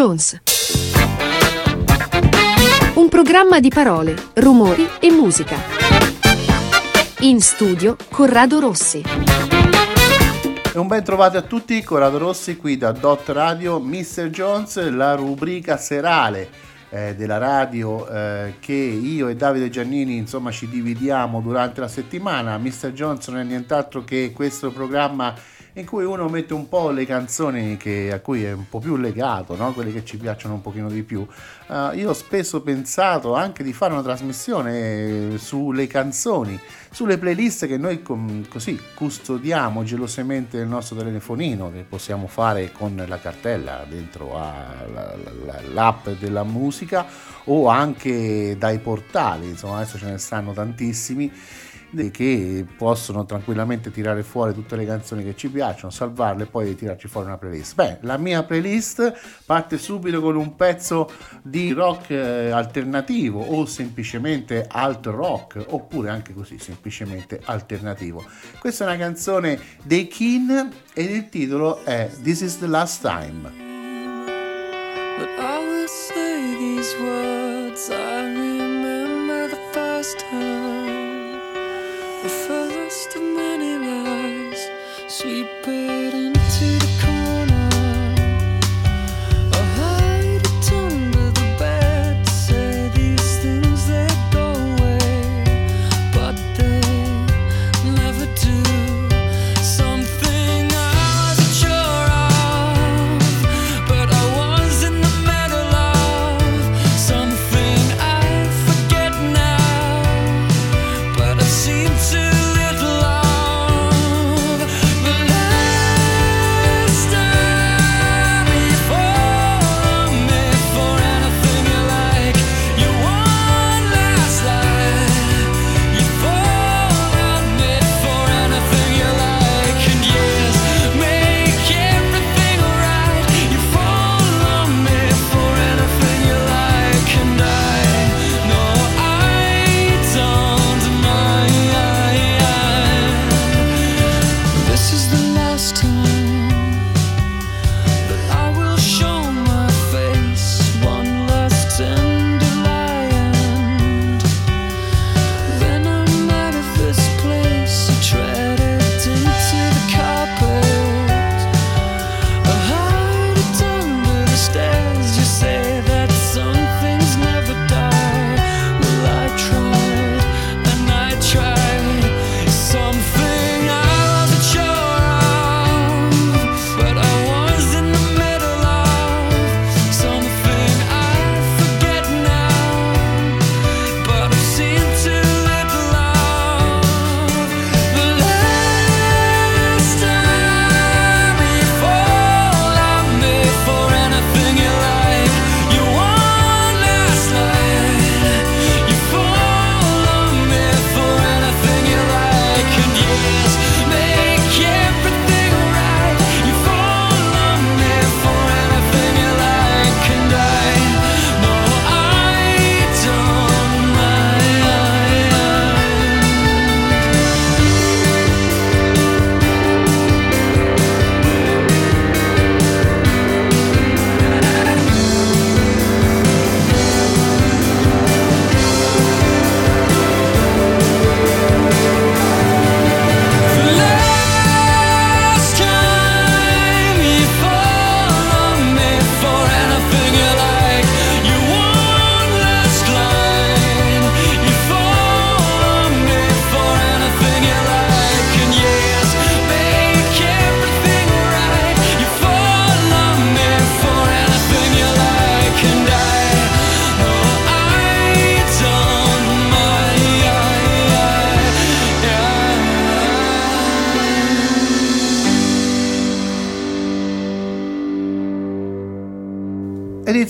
Jones. Un programma di parole, rumori e musica. In studio Corrado Rossi. E un ben trovato a tutti, Corrado Rossi qui da Dot Radio, Mr. Jones, la rubrica serale eh, della radio eh, che io e Davide Giannini insomma ci dividiamo durante la settimana. Mr. Jones non è nient'altro che questo programma in cui uno mette un po' le canzoni che, a cui è un po' più legato, no? quelle che ci piacciono un pochino di più. Uh, io ho spesso pensato anche di fare una trasmissione sulle canzoni, sulle playlist che noi com- così custodiamo gelosamente nel nostro telefonino, che possiamo fare con la cartella dentro all'app della musica o anche dai portali, insomma adesso ce ne stanno tantissimi che possono tranquillamente tirare fuori tutte le canzoni che ci piacciono, salvarle e poi tirarci fuori una playlist. Beh, la mia playlist parte subito con un pezzo di rock eh, alternativo o semplicemente alt rock oppure anche così semplicemente alternativo. Questa è una canzone dei Keen e il titolo è This is the last time. But I will say these words, I remember the first time. Sweet it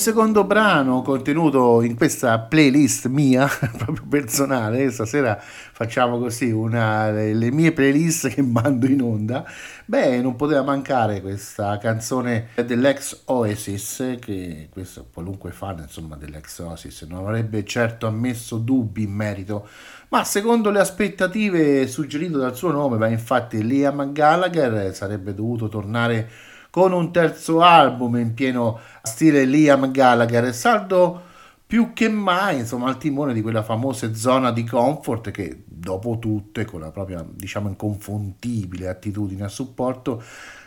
secondo brano contenuto in questa playlist mia, proprio personale, stasera facciamo così una le mie playlist che mando in onda. Beh, non poteva mancare questa canzone dell'ex Oasis, che questo qualunque fan insomma dell'ex Oasis non avrebbe certo ammesso dubbi in merito, ma secondo le aspettative suggerite dal suo nome, ma infatti Liam Gallagher sarebbe dovuto tornare con un terzo album in pieno stile Liam Gallagher saldo più che mai insomma al timone di quella famosa zona di comfort che dopo tutto e con la propria diciamo inconfondibile attitudine a supporto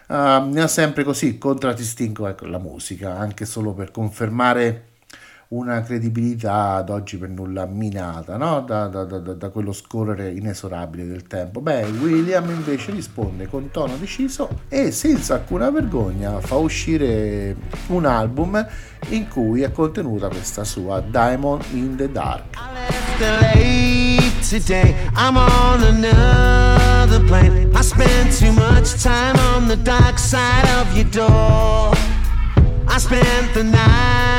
ne ha sempre così contraddistinto ecco, la musica anche solo per confermare una credibilità ad oggi per nulla minata no? da, da, da, da, quello scorrere inesorabile del tempo. Beh, William invece risponde con tono deciso e senza alcuna vergogna fa uscire un album in cui è contenuta questa sua Diamond in the Dark. I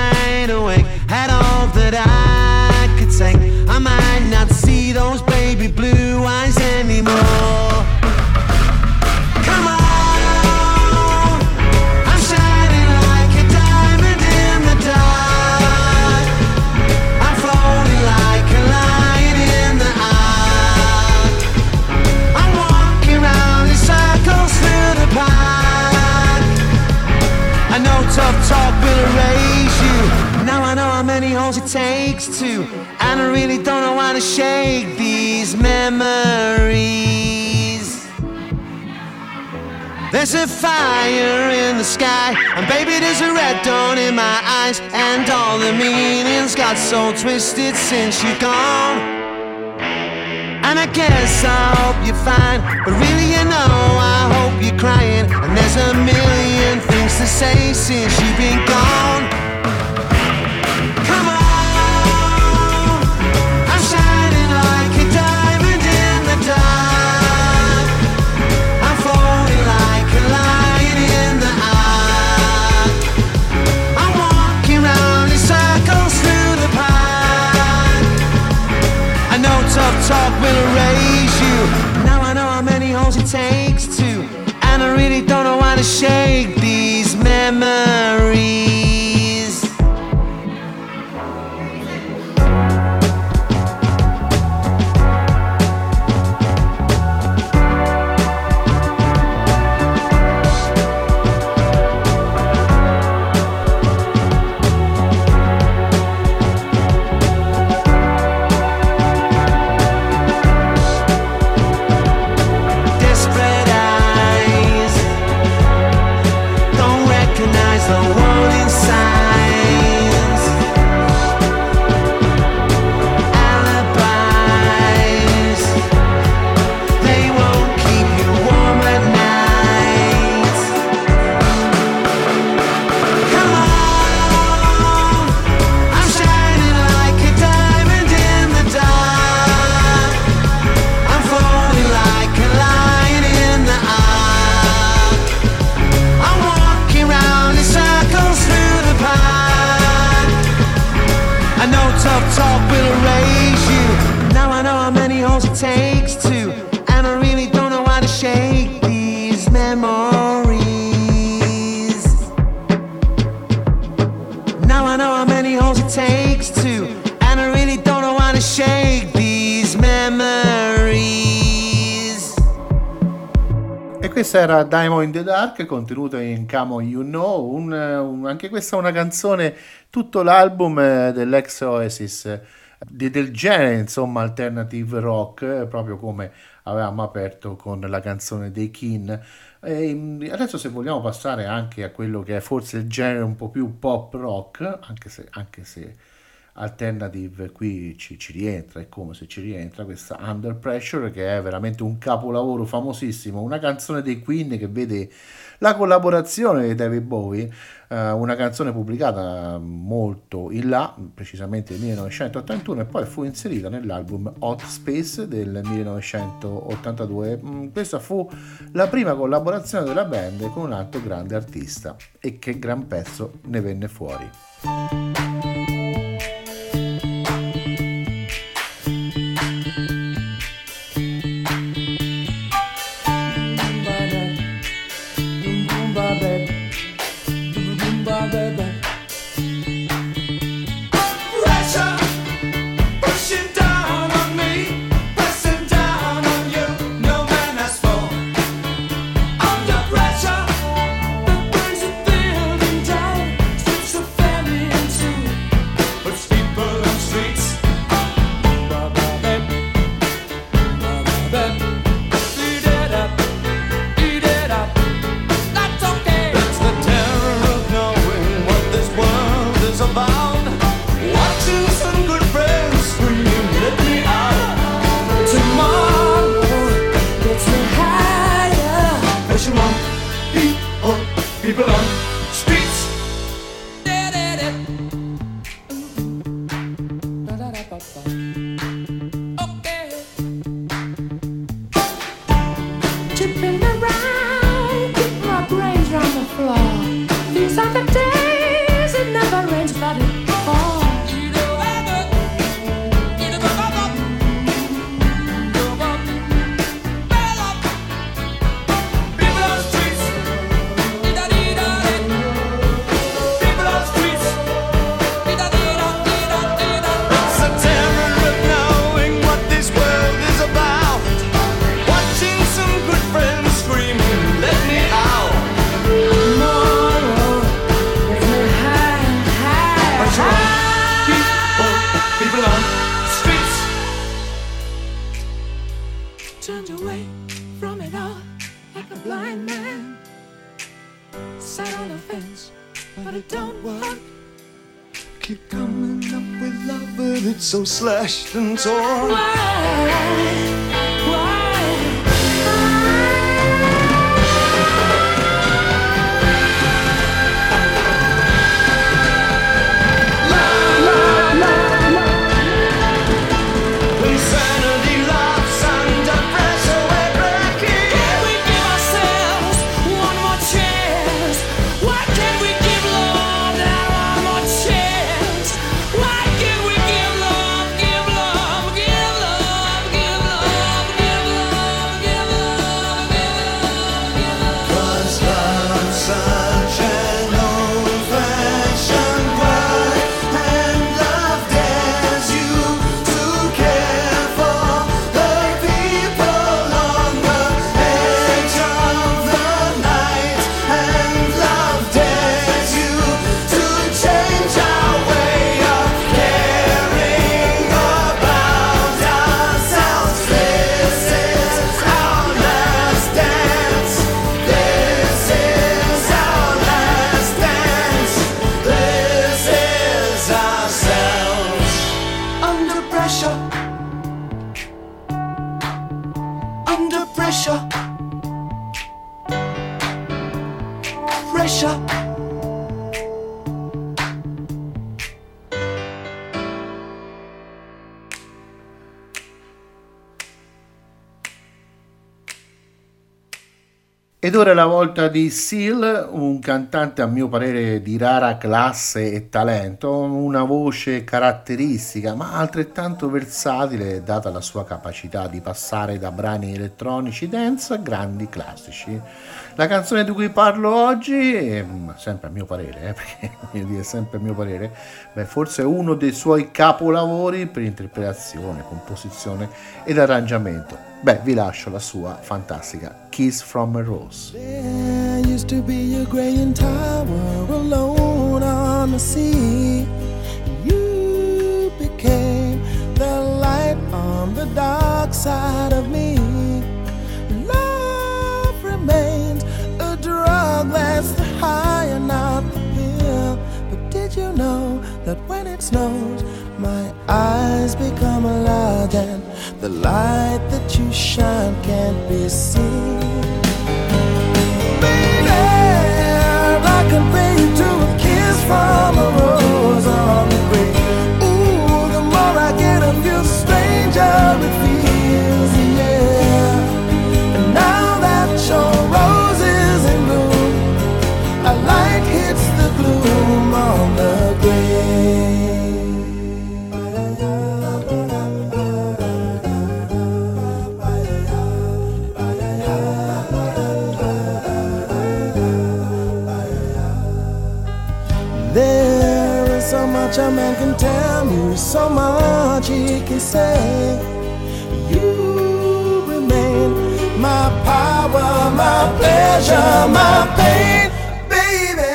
wide awake had all that I could say. I might not see those baby blue eyes anymore. It takes to. And I really don't know how to shake these memories. There's a fire in the sky, and baby, there's a red dawn in my eyes. And all the meanings got so twisted since you're gone. And I guess I hope you're fine, but really, you know, I hope you're crying. And there's a million things to say since you've been gone. Talk will erase you. Now I know how many holes it takes to. And I really don't know how to shake these memories. tough time. Questa era Diamond in the Dark, contenuta in Camo You Know, un- un- anche questa è una canzone, tutto l'album eh, dell'ex Oasis, di- del genere, insomma, alternative rock, eh, proprio come avevamo aperto con la canzone dei Kin. E, mm, adesso se vogliamo passare anche a quello che è forse il genere un po' più pop rock, anche se, anche se alternative qui ci, ci rientra, è come se ci rientra questa Under Pressure che è veramente un capolavoro famosissimo, una canzone dei Queen che vede la collaborazione di David Bowie, eh, una canzone pubblicata molto in là, precisamente nel 1981 e poi fu inserita nell'album Hot Space del 1982. Mm, Questa fu la prima collaborazione della band con un altro grande artista e che gran pezzo ne venne fuori. Slashed and torn. Ed ora è la volta di Seal, un cantante a mio parere di rara classe e talento, una voce caratteristica ma altrettanto versatile data la sua capacità di passare da brani elettronici dance a grandi classici. La canzone di cui parlo oggi, è, sempre a mio parere, eh, perché dire sempre a mio parere, beh, forse è uno dei suoi capolavori per interpretazione, composizione ed arrangiamento. Beh, vi lascio la sua fantastica Kiss from a Rose. There used to be a graying tower alone on the sea. You became the light on the dark side of me. Love remains a drug that's the high and not the pill. But did you know that when it snows, my eyes become large and the light that you shine can't be seen? Baby, I compare you to a kiss from a rose on the grave. A man can tell you, so much he can say. You remain my power, my pleasure, my pain, baby.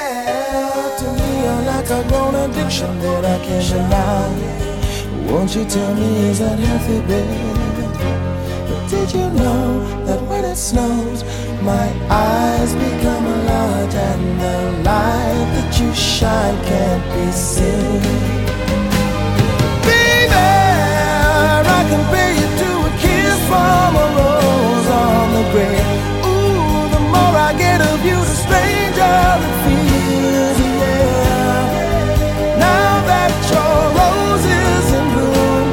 To me, you're like a grown addiction that I can't deny. Won't you tell me is that healthy, baby? But did you know that when it snows, my eyes become a large and the light that you shine can't be seen? Baby, I you to a kiss from a rose on the grave. Ooh, the more I get of you, the stranger it feels, yeah. Now that your rose is in bloom,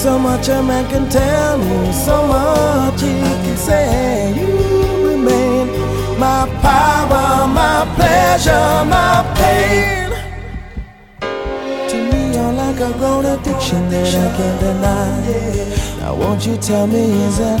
so much a man can tell me, so much he can say you remain my power, my pleasure, my pain. To me, you're like a grown addiction that I can't deny. Now, won't you tell me, is that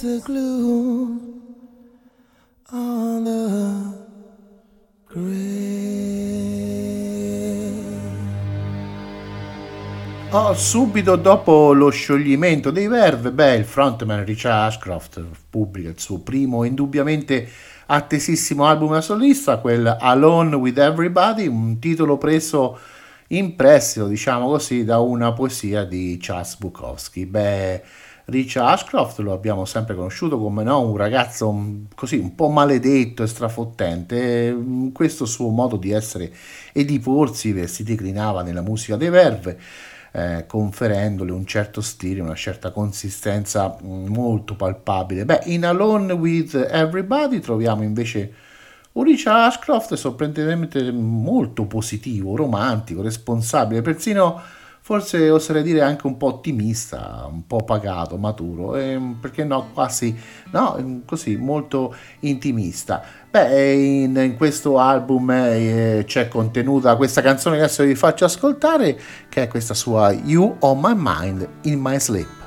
The gloom on the grave. Oh, subito dopo lo scioglimento dei Verve, beh, il frontman Richard Ashcroft pubblica il suo primo indubbiamente attesissimo album da solista, quel Alone with Everybody, un titolo preso in prestito, diciamo così, da una poesia di Charles Bukowski. Beh, Richard Ashcroft lo abbiamo sempre conosciuto come no, un ragazzo mm, così un po' maledetto e strafottente. mm, Questo suo modo di essere e di porsi si declinava nella musica dei Verve eh, conferendole un certo stile, una certa consistenza mm, molto palpabile. Beh, in Alone with Everybody troviamo invece un Richard Ashcroft sorprendentemente molto positivo, romantico, responsabile, persino forse oserei dire anche un po' ottimista, un po' pagato, maturo, e, perché no, quasi, no, così, molto intimista. Beh, in, in questo album eh, c'è contenuta questa canzone che adesso vi faccio ascoltare, che è questa sua You on My Mind in My Sleep.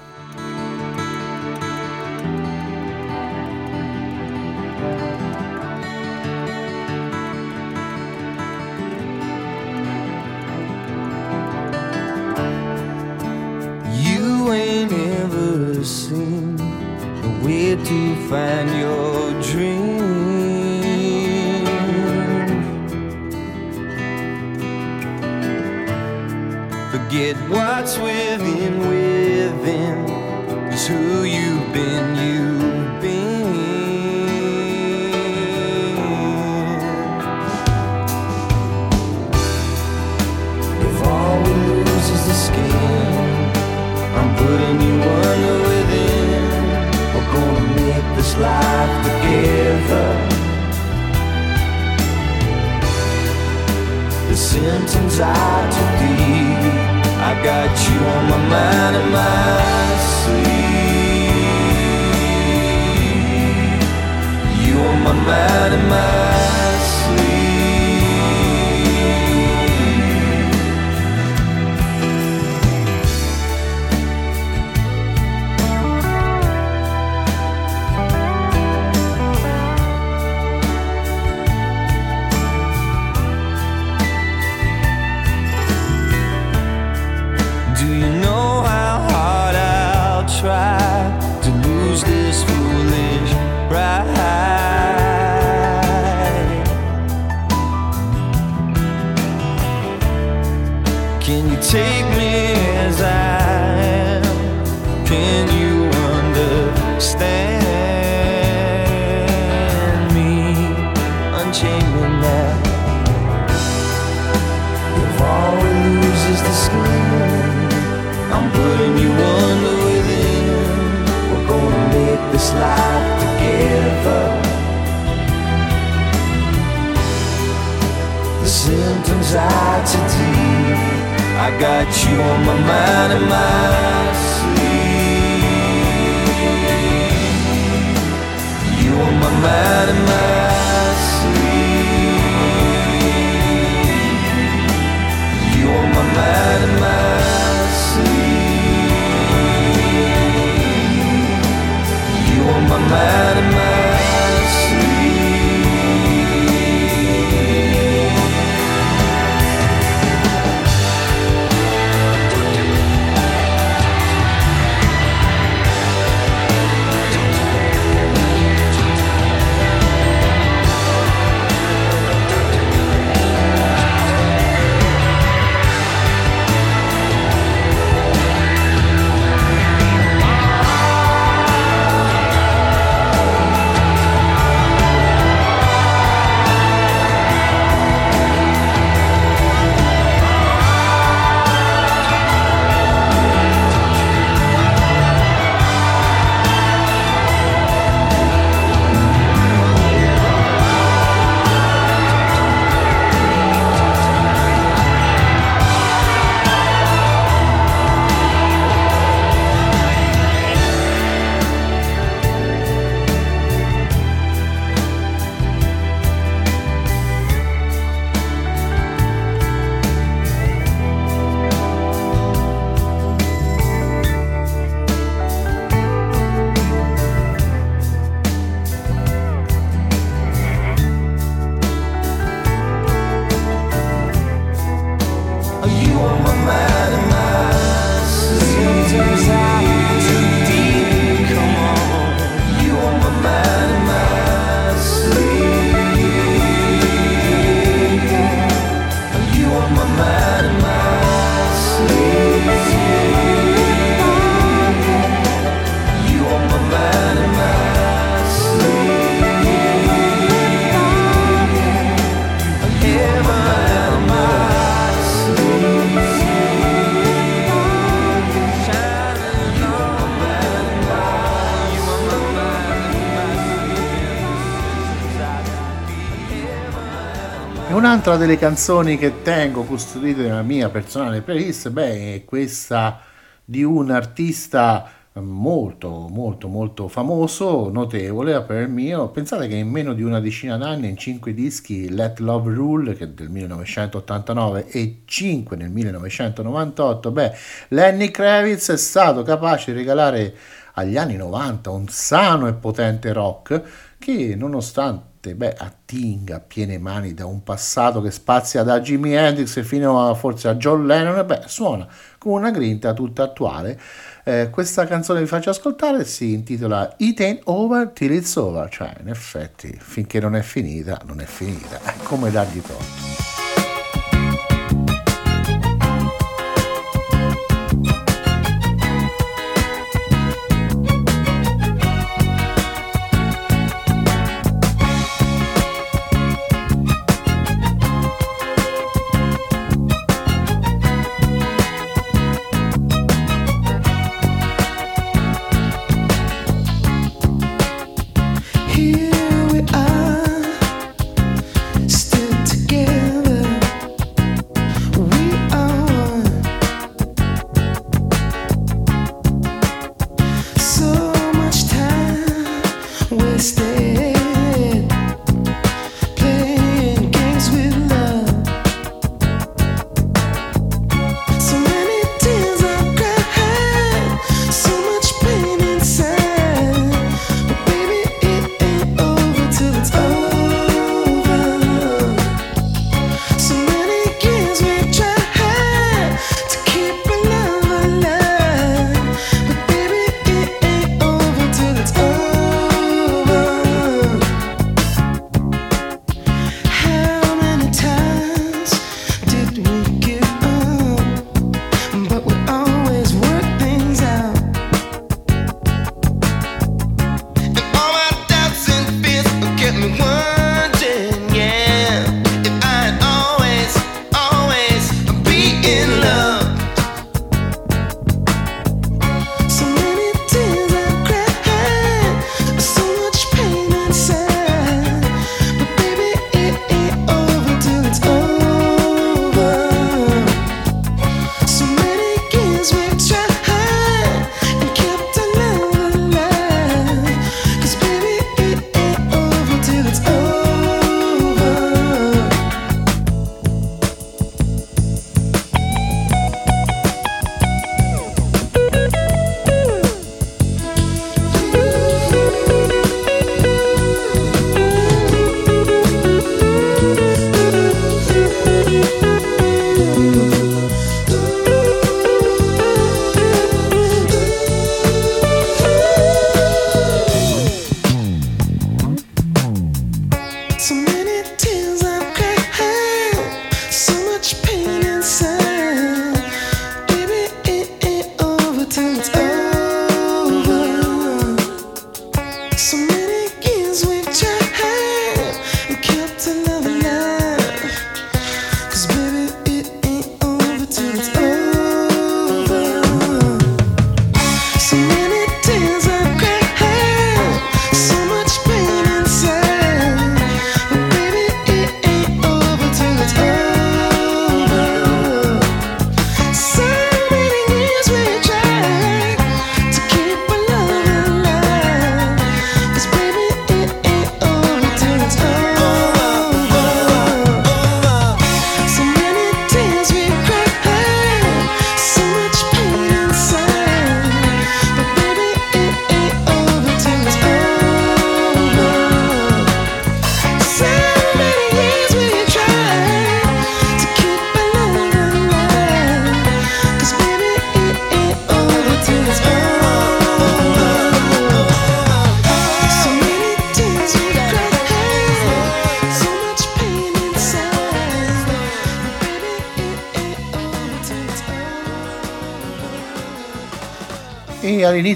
Me now. If all we lose is the skin, I'm putting you under within. We're gonna make this life together. The symptoms are too deep. I got you on my mind and my sleep. You on my mind and my man un'altra delle canzoni che tengo custodite nella mia personale playlist, beh, è questa di un artista molto molto molto famoso, notevole a parer mio. Pensate che in meno di una decina d'anni, in 5 dischi, Let Love Rule, che è del 1989, e 5 nel 1998, beh, Lenny Kravitz è stato capace di regalare agli anni 90 un sano e potente rock che nonostante beh, attinga a piene mani da un passato che spazia da Jimi Hendrix fino a, forse a John Lennon, beh, suona con una grinta tutta attuale. Eh, questa canzone vi faccio ascoltare si intitola It Ain't Over Till It's Over, cioè in effetti finché non è finita, non è finita, è come dargli torto.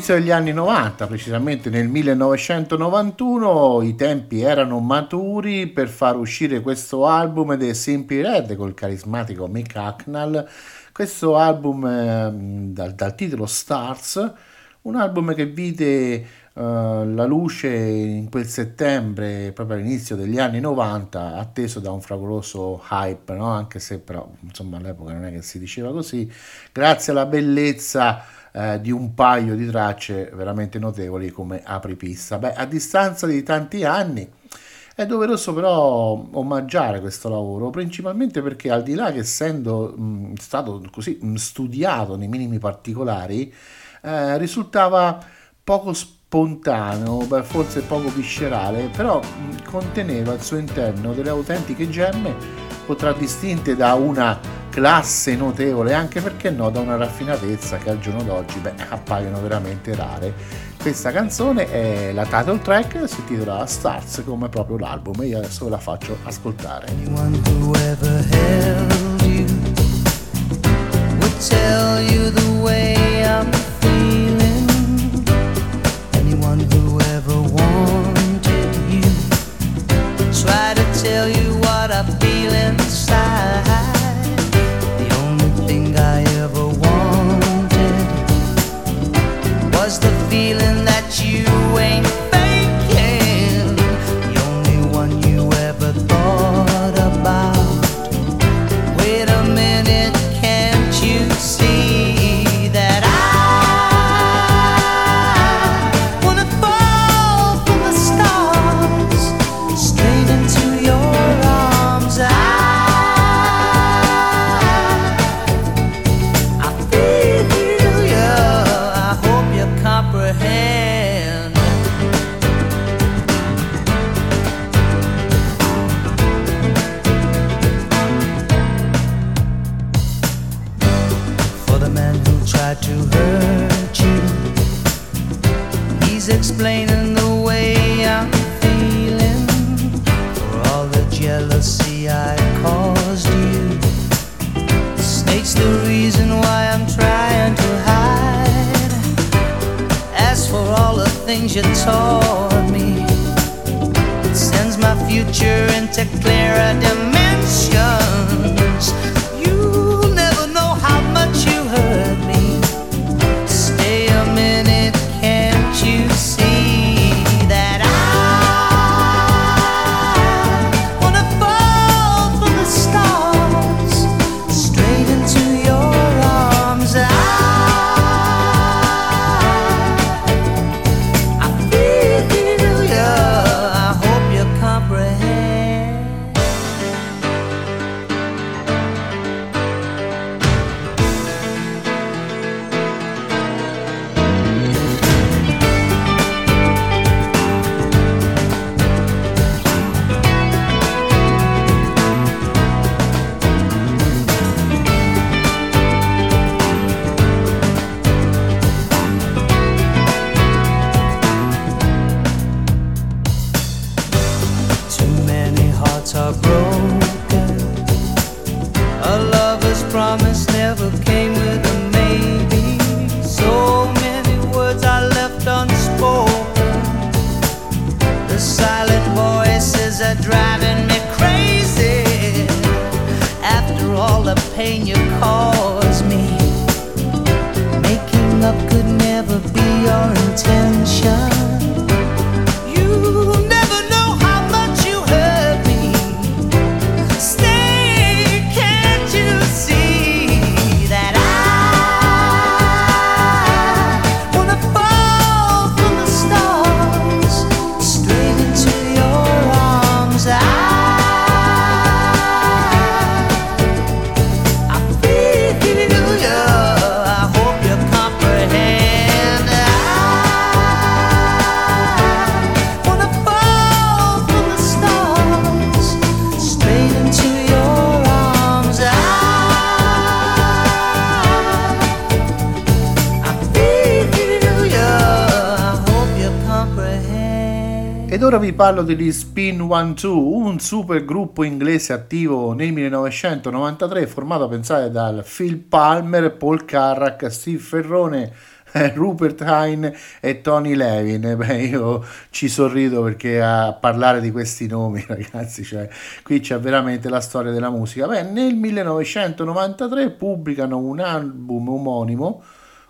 All'inizio degli anni 90, precisamente nel 1991, i tempi erano maturi per far uscire questo album dei Simply Red col carismatico Mick Hucknall. Questo album ehm, dal, dal titolo Stars, un album che vide eh, la luce in quel settembre, proprio all'inizio degli anni 90, atteso da un fragoroso hype, no? anche se però insomma all'epoca non è che si diceva così, grazie alla bellezza eh, di un paio di tracce veramente notevoli come apripista. Beh, a distanza di tanti anni è doveroso però omaggiare questo lavoro, principalmente perché al di là che essendo mh, stato così mh, studiato nei minimi particolari, eh, risultava poco spontaneo, beh, forse poco viscerale, però mh, conteneva al suo interno delle autentiche gemme contraddistinte da una classe notevole, anche perché no, da una raffinatezza che al giorno d'oggi beh, appaiono veramente rare. Questa canzone è la title track, si intitola Stars come proprio l'album e io adesso ve la faccio ascoltare. Try tell you what I feel inside. You taught me, it sends my future into clearer parlo degli Spin 1-2, un super gruppo inglese attivo nel 1993 formato, pensate, dal Phil Palmer, Paul Carrack, Steve Ferrone, eh, Rupert Hine e Tony Levin. Beh, io ci sorrido perché a parlare di questi nomi, ragazzi, cioè, qui c'è veramente la storia della musica. Beh, nel 1993 pubblicano un album omonimo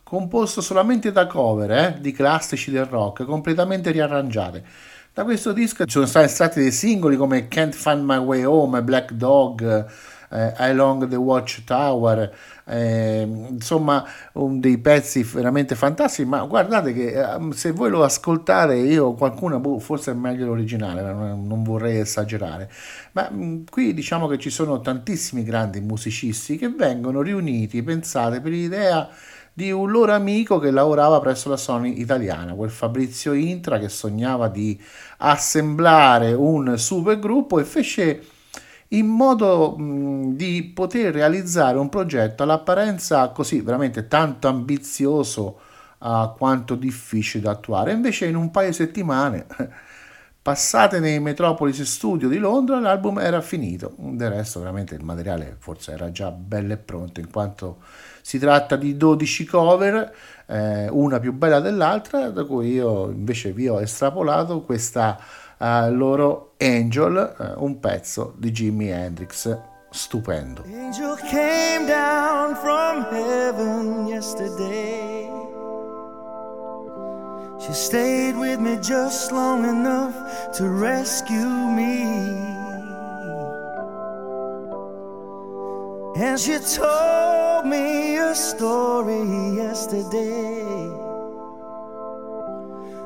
composto solamente da cover eh, di classici del rock, completamente riarrangiate. Da questo disco ci sono stati estratti dei singoli come Can't Find My Way Home, Black Dog, eh, Along the Watchtower, eh, insomma un dei pezzi veramente fantastici, ma guardate che eh, se voi lo ascoltate io qualcuno, boh, forse è meglio l'originale, non, non vorrei esagerare, ma mh, qui diciamo che ci sono tantissimi grandi musicisti che vengono riuniti, pensate, per l'idea di un loro amico che lavorava presso la Sony italiana, quel Fabrizio Intra che sognava di assemblare un supergruppo e fece in modo mh, di poter realizzare un progetto all'apparenza così veramente tanto ambizioso uh, quanto difficile da attuare. Invece in un paio di settimane passate nei Metropolis Studio di Londra l'album era finito. Del resto veramente il materiale forse era già bello e pronto in quanto si tratta di 12 cover, eh, una più bella dell'altra, da cui io invece vi ho estrapolato questa uh, loro Angel, uh, un pezzo di Jimi Hendrix stupendo. Angel came down from heaven yesterday. She stayed with me just long enough to rescue me. And she told me a story yesterday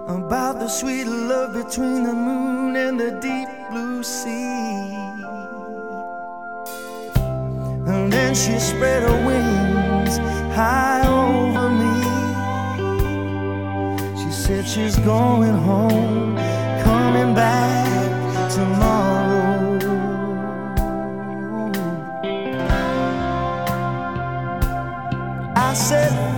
about the sweet love between the moon and the deep blue sea. And then she spread her wings high over me. Said she's going home, coming back tomorrow. I said,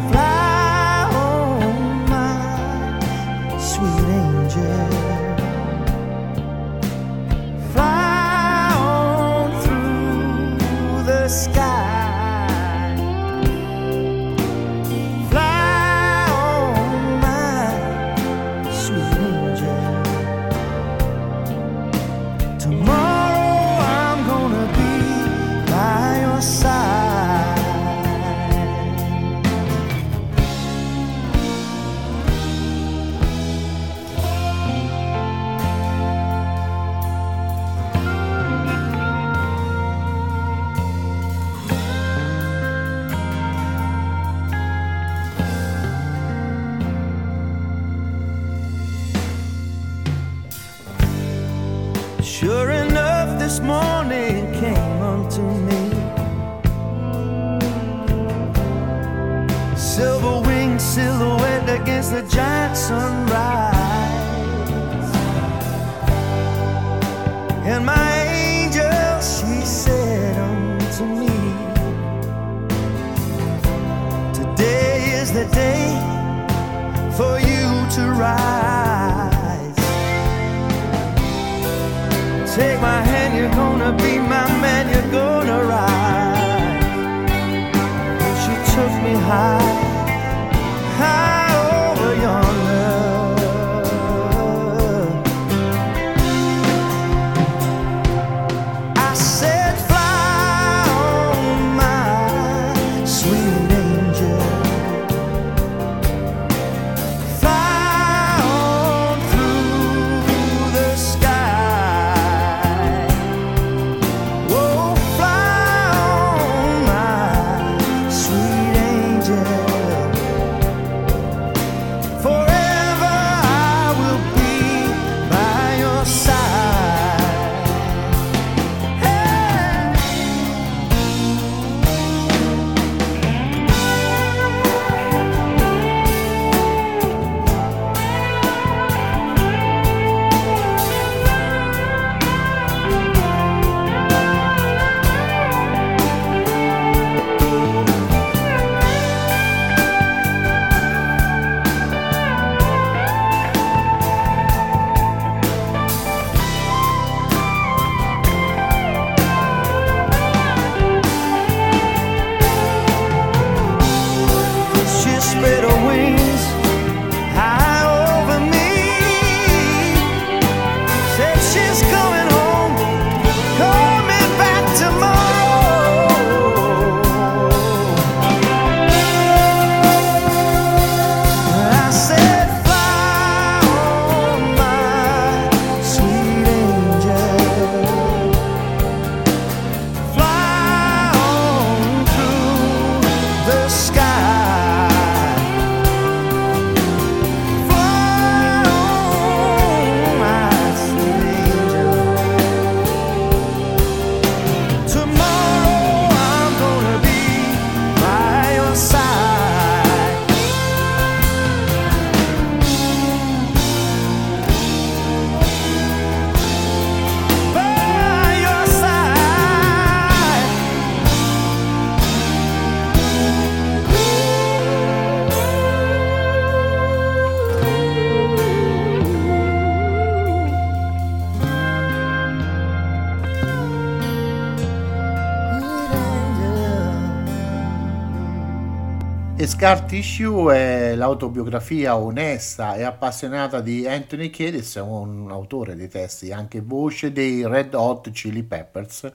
Scar Tissue è l'autobiografia onesta e appassionata di Anthony Kiedis, un autore dei testi, anche voce dei Red Hot Chili Peppers,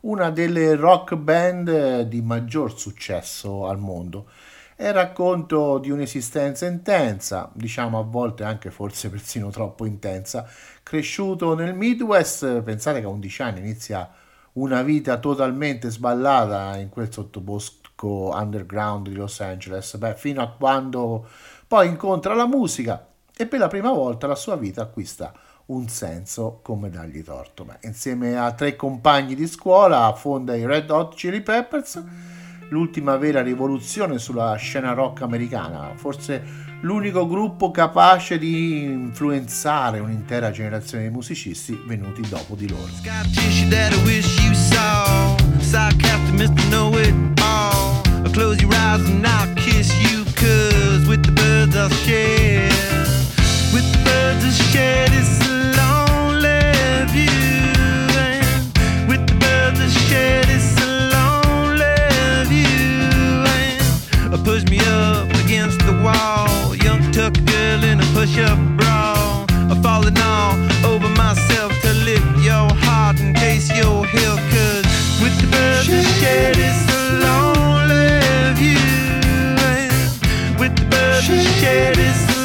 una delle rock band di maggior successo al mondo. È racconto di un'esistenza intensa, diciamo a volte anche forse persino troppo intensa, cresciuto nel Midwest, pensate che a 11 anni inizia una vita totalmente sballata in quel sottobosco underground di Los Angeles, beh, fino a quando poi incontra la musica e per la prima volta la sua vita acquista un senso come dargli torto. Beh, insieme a tre compagni di scuola fonda i Red Hot Chili Peppers, l'ultima vera rivoluzione sulla scena rock americana, forse l'unico gruppo capace di influenzare un'intera generazione di musicisti venuti dopo di loro. Close your eyes and I'll kiss you, cause with the birds I'll share. With the birds I'll share this lonely view. And with the birds I'll share this lonely view. And push me up against the wall. Young tuck girl in a push up bra. I'm falling all over myself to lift your heart in case you're here. Cause with the birds I share this with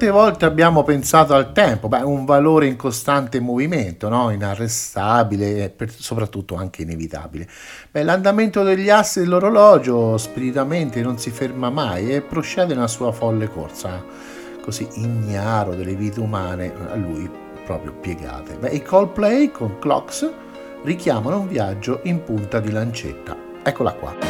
quante volte abbiamo pensato al tempo? Beh, un valore in costante movimento, no? inarrestabile e soprattutto anche inevitabile. Beh, l'andamento degli assi dell'orologio spiritamente non si ferma mai e procede nella sua folle corsa, così ignaro delle vite umane, a lui proprio piegate. Beh, i Coldplay con Clocks richiamano un viaggio in punta di lancetta. Eccola qua.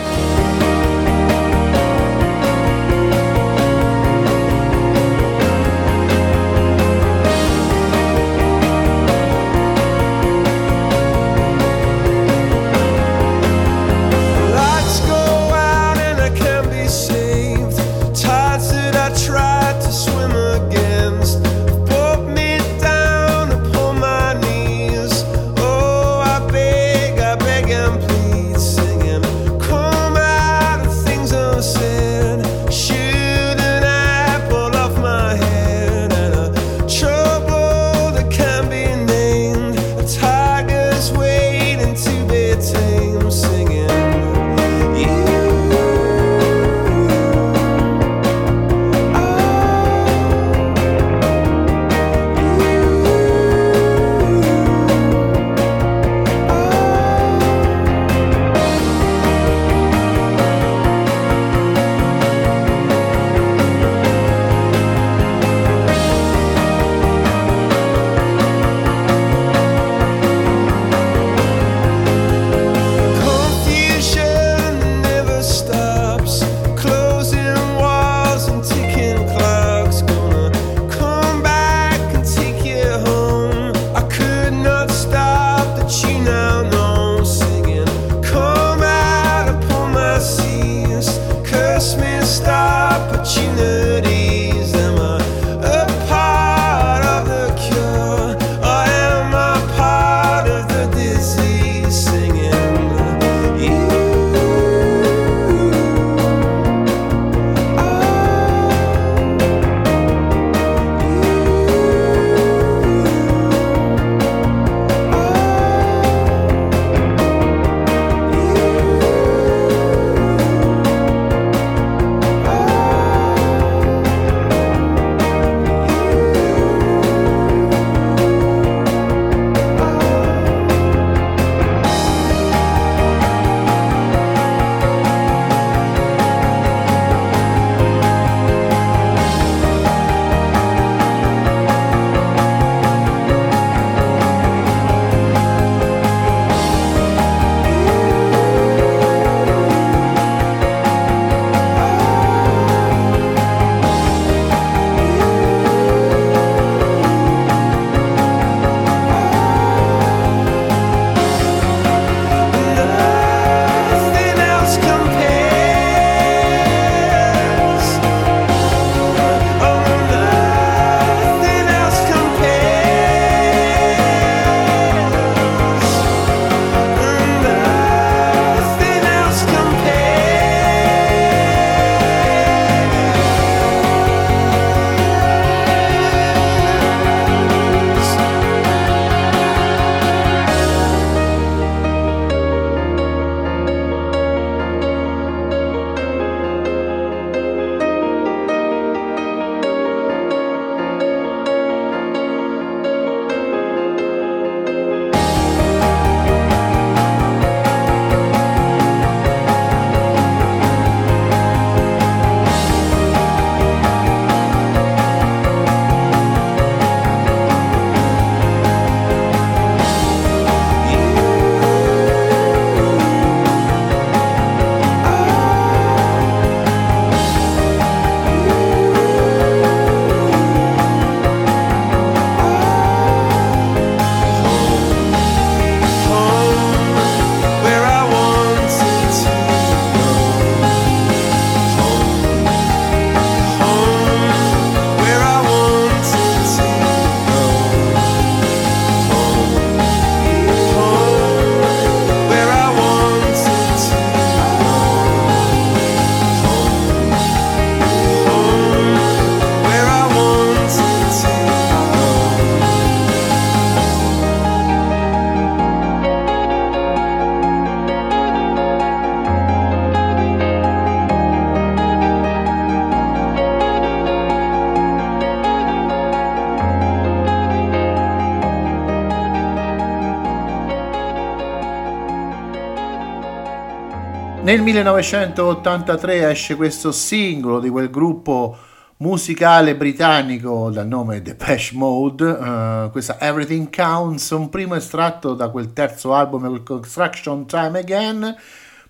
Nel 1983 esce questo singolo di quel gruppo musicale britannico dal nome Depeche Mode, eh, questa Everything Counts, un primo estratto da quel terzo album, Construction Time Again,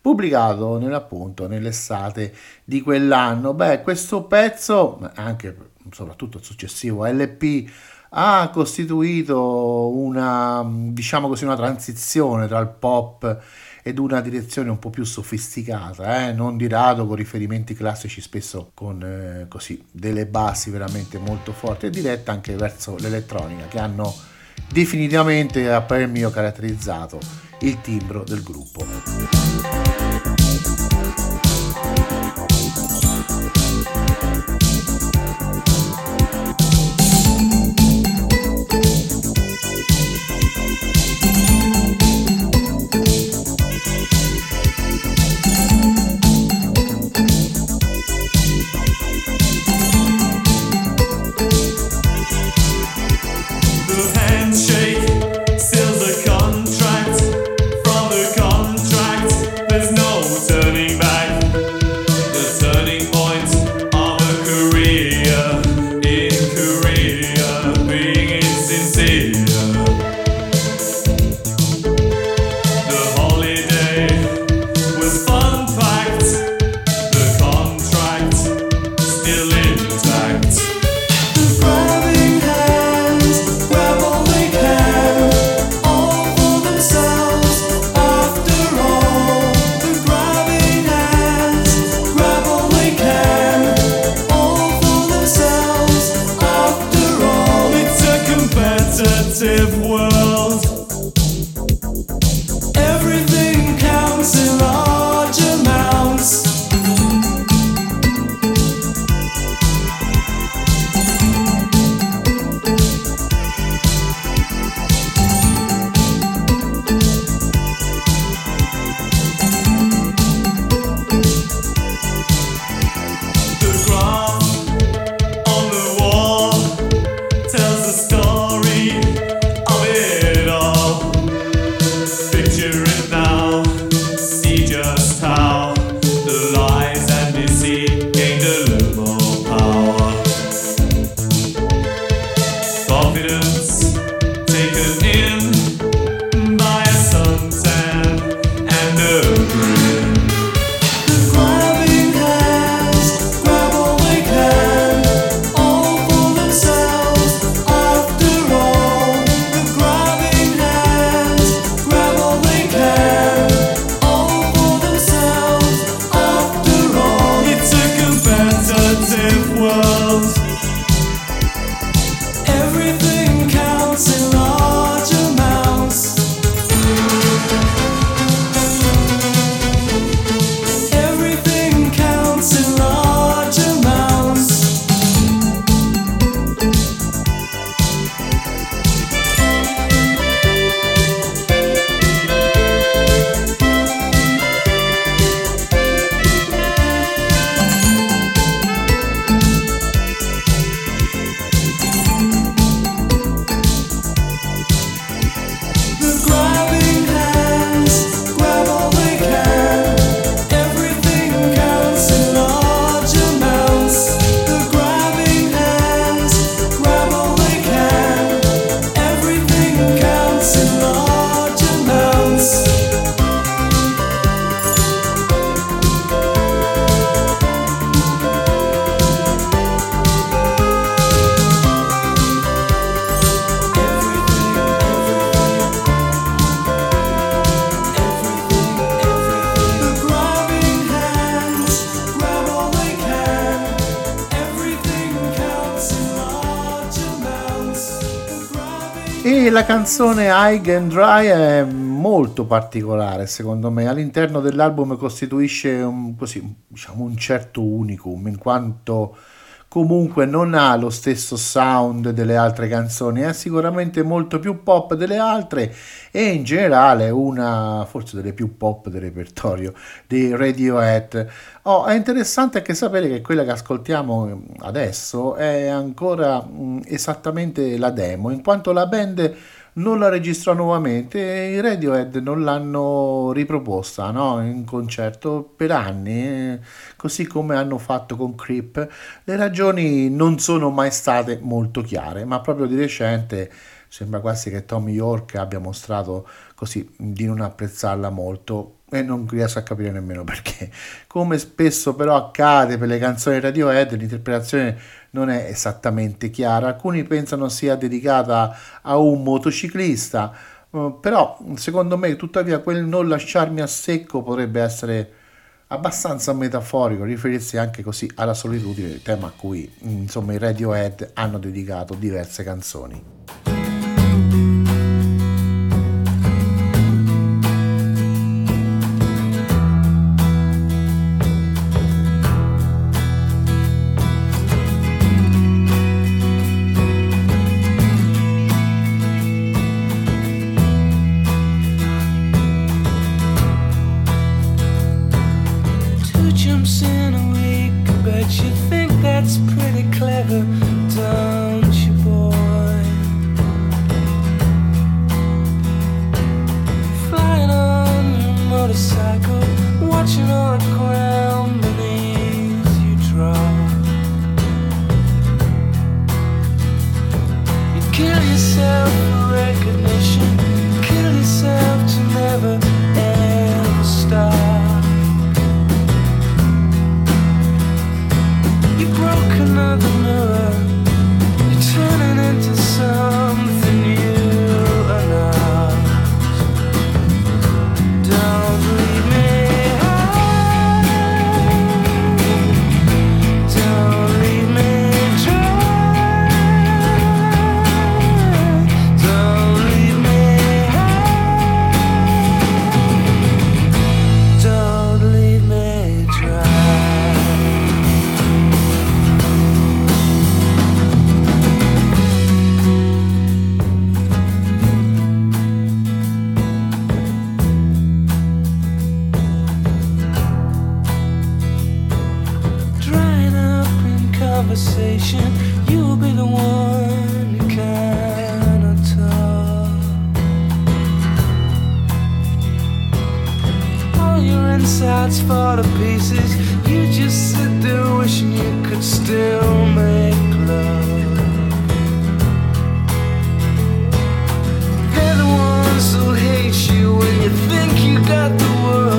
pubblicato nell'appunto nell'estate di quell'anno. Beh, questo pezzo, anche soprattutto il successivo LP, ha costituito una, diciamo così, una transizione tra il pop ed una direzione un po' più sofisticata, eh? non di rado con riferimenti classici, spesso con eh, così delle bassi veramente molto forti e diretta anche verso l'elettronica che hanno definitivamente a parer mio caratterizzato il timbro del gruppo. Canzone High and Dry è molto particolare secondo me, all'interno dell'album costituisce un, così, diciamo, un certo unicum in quanto comunque non ha lo stesso sound delle altre canzoni, è sicuramente molto più pop delle altre e in generale una forse delle più pop del repertorio di Radiohead. Oh, è interessante anche sapere che quella che ascoltiamo adesso è ancora mh, esattamente la demo, in quanto la band non la registrò nuovamente e i Radiohead non l'hanno riproposta no? in concerto per anni, così come hanno fatto con Creep. Le ragioni non sono mai state molto chiare, ma proprio di recente sembra quasi che Tommy York abbia mostrato così di non apprezzarla molto e non riesco a capire nemmeno perché. Come spesso però accade per le canzoni Radiohead, l'interpretazione non è esattamente chiara. Alcuni pensano sia dedicata a un motociclista, eh, però secondo me tuttavia quel non lasciarmi a secco potrebbe essere abbastanza metaforico, riferirsi anche così alla solitudine, tema a cui insomma i Radiohead hanno dedicato diverse canzoni. Think you got the world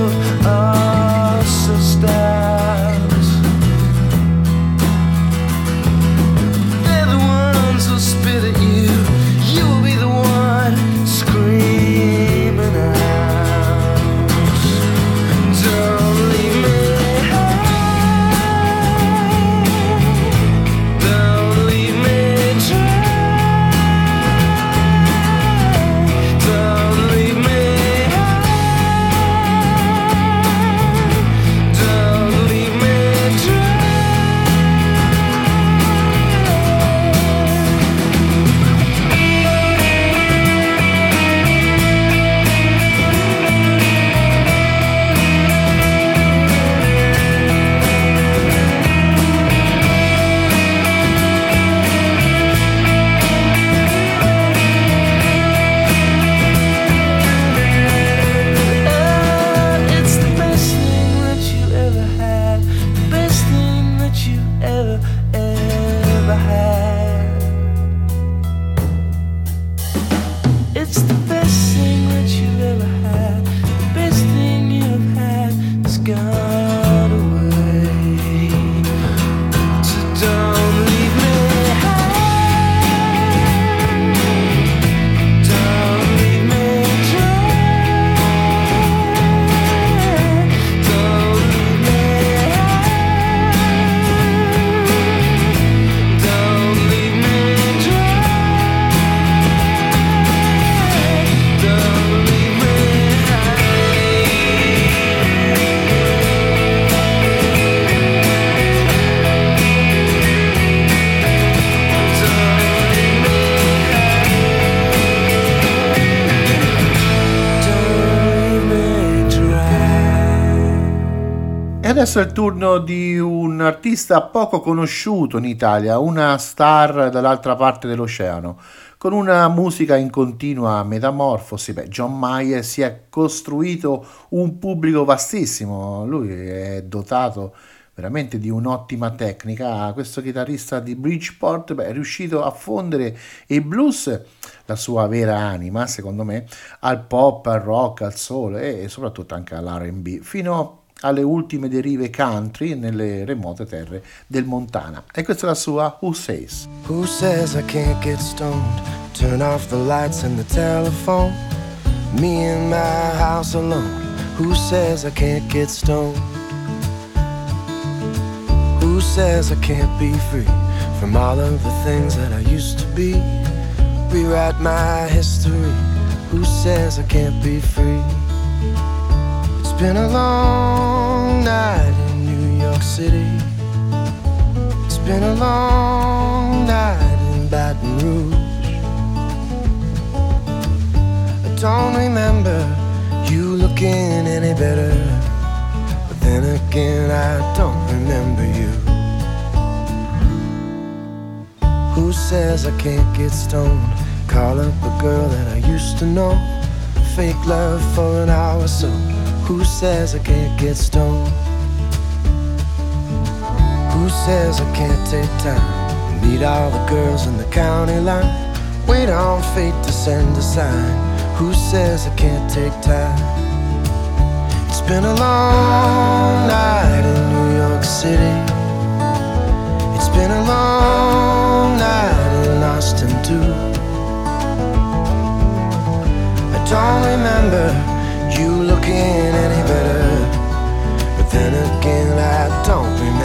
adesso è il turno di un artista poco conosciuto in Italia, una star dall'altra parte dell'oceano. Con una musica in continua metamorfosi, beh, John Mayer si è costruito un pubblico vastissimo, lui è dotato veramente di un'ottima tecnica. Questo chitarrista di Bridgeport beh, è riuscito a fondere il blues, la sua vera anima, secondo me, al pop, al rock, al soul e soprattutto anche all'RB, fino alle ultime derive country nelle remote terre del Montana. E questa è la sua Who Says. Who says I can't get stoned? Turn off the lights and the telephone. Me in my house alone. Who says I can't get stoned? Who says I can't be free from all of the things that I used to be? Rewrite my history. Who says I can't be free? It's been a long night in New York City. It's been a long night in Baton Rouge. I don't remember you looking any better. But then again, I don't remember you. Who says I can't get stoned? Call up a girl that I used to know. Fake love for an hour so. Who says I can't get stoned? Who says I can't take time? Meet all the girls in the county line. Wait on fate to send a sign. Who says I can't take time? It's been a long night in New York City. It's been a long night in Austin too. I don't remember you looking any better. But then again, I don't remember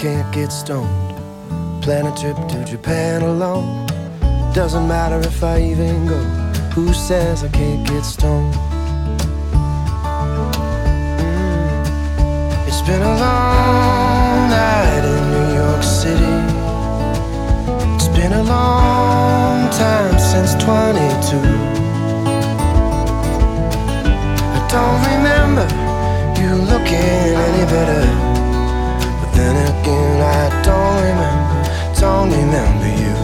can't get stoned? Plan a trip to Japan alone. Doesn't matter if I even go. Who says I can't get stoned? Mm. It's been a long night in New York City. It's been a long time since 22. I don't remember you looking any better. Then again, I don't remember, don't remember you.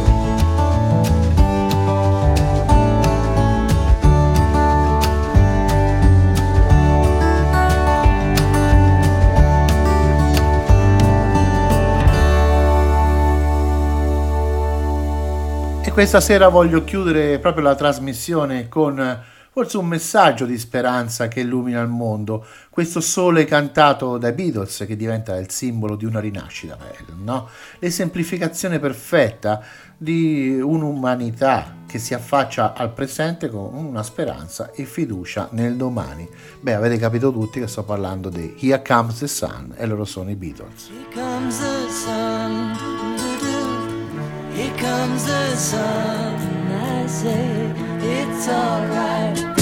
E questa sera voglio chiudere proprio la trasmissione con forse un messaggio di speranza che illumina il mondo, questo sole cantato dai Beatles che diventa il simbolo di una rinascita, no? L'esemplificazione perfetta di un'umanità che si affaccia al presente con una speranza e fiducia nel domani. Beh, avete capito tutti che sto parlando di Here Comes the Sun e loro sono i Beatles. Here comes the sun. Here comes the sun. I say it's alright.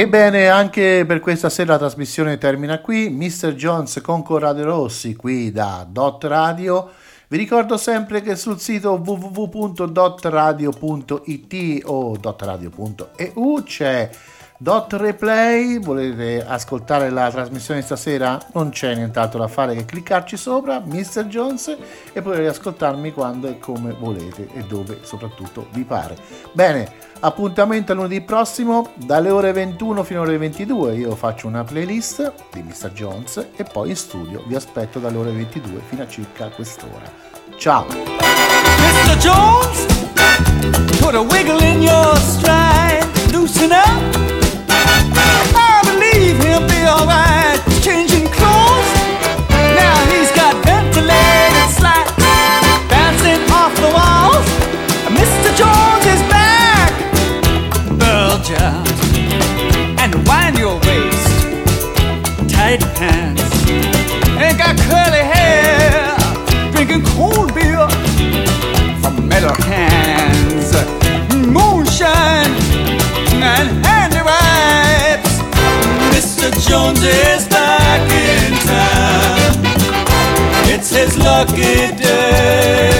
Ebbene, anche per questa sera la trasmissione termina qui. Mr. Jones con Corrado Rossi qui da Dot Radio. Vi ricordo sempre che sul sito www.dotradio.it o dotradio.eu c'è Dot Replay. Volete ascoltare la trasmissione stasera? Non c'è nient'altro da fare che cliccarci sopra, Mr. Jones, e potete ascoltarmi quando e come volete e dove soprattutto vi pare. Bene, appuntamento lunedì prossimo dalle ore 21 fino alle ore 22. Io faccio una playlist di Mr. Jones e poi in studio vi aspetto dalle ore 22 fino a circa quest'ora. Ciao! Mr. Jones, put a wiggle in your stride, loosen up. Alright. Jones is back in town. It's his lucky day.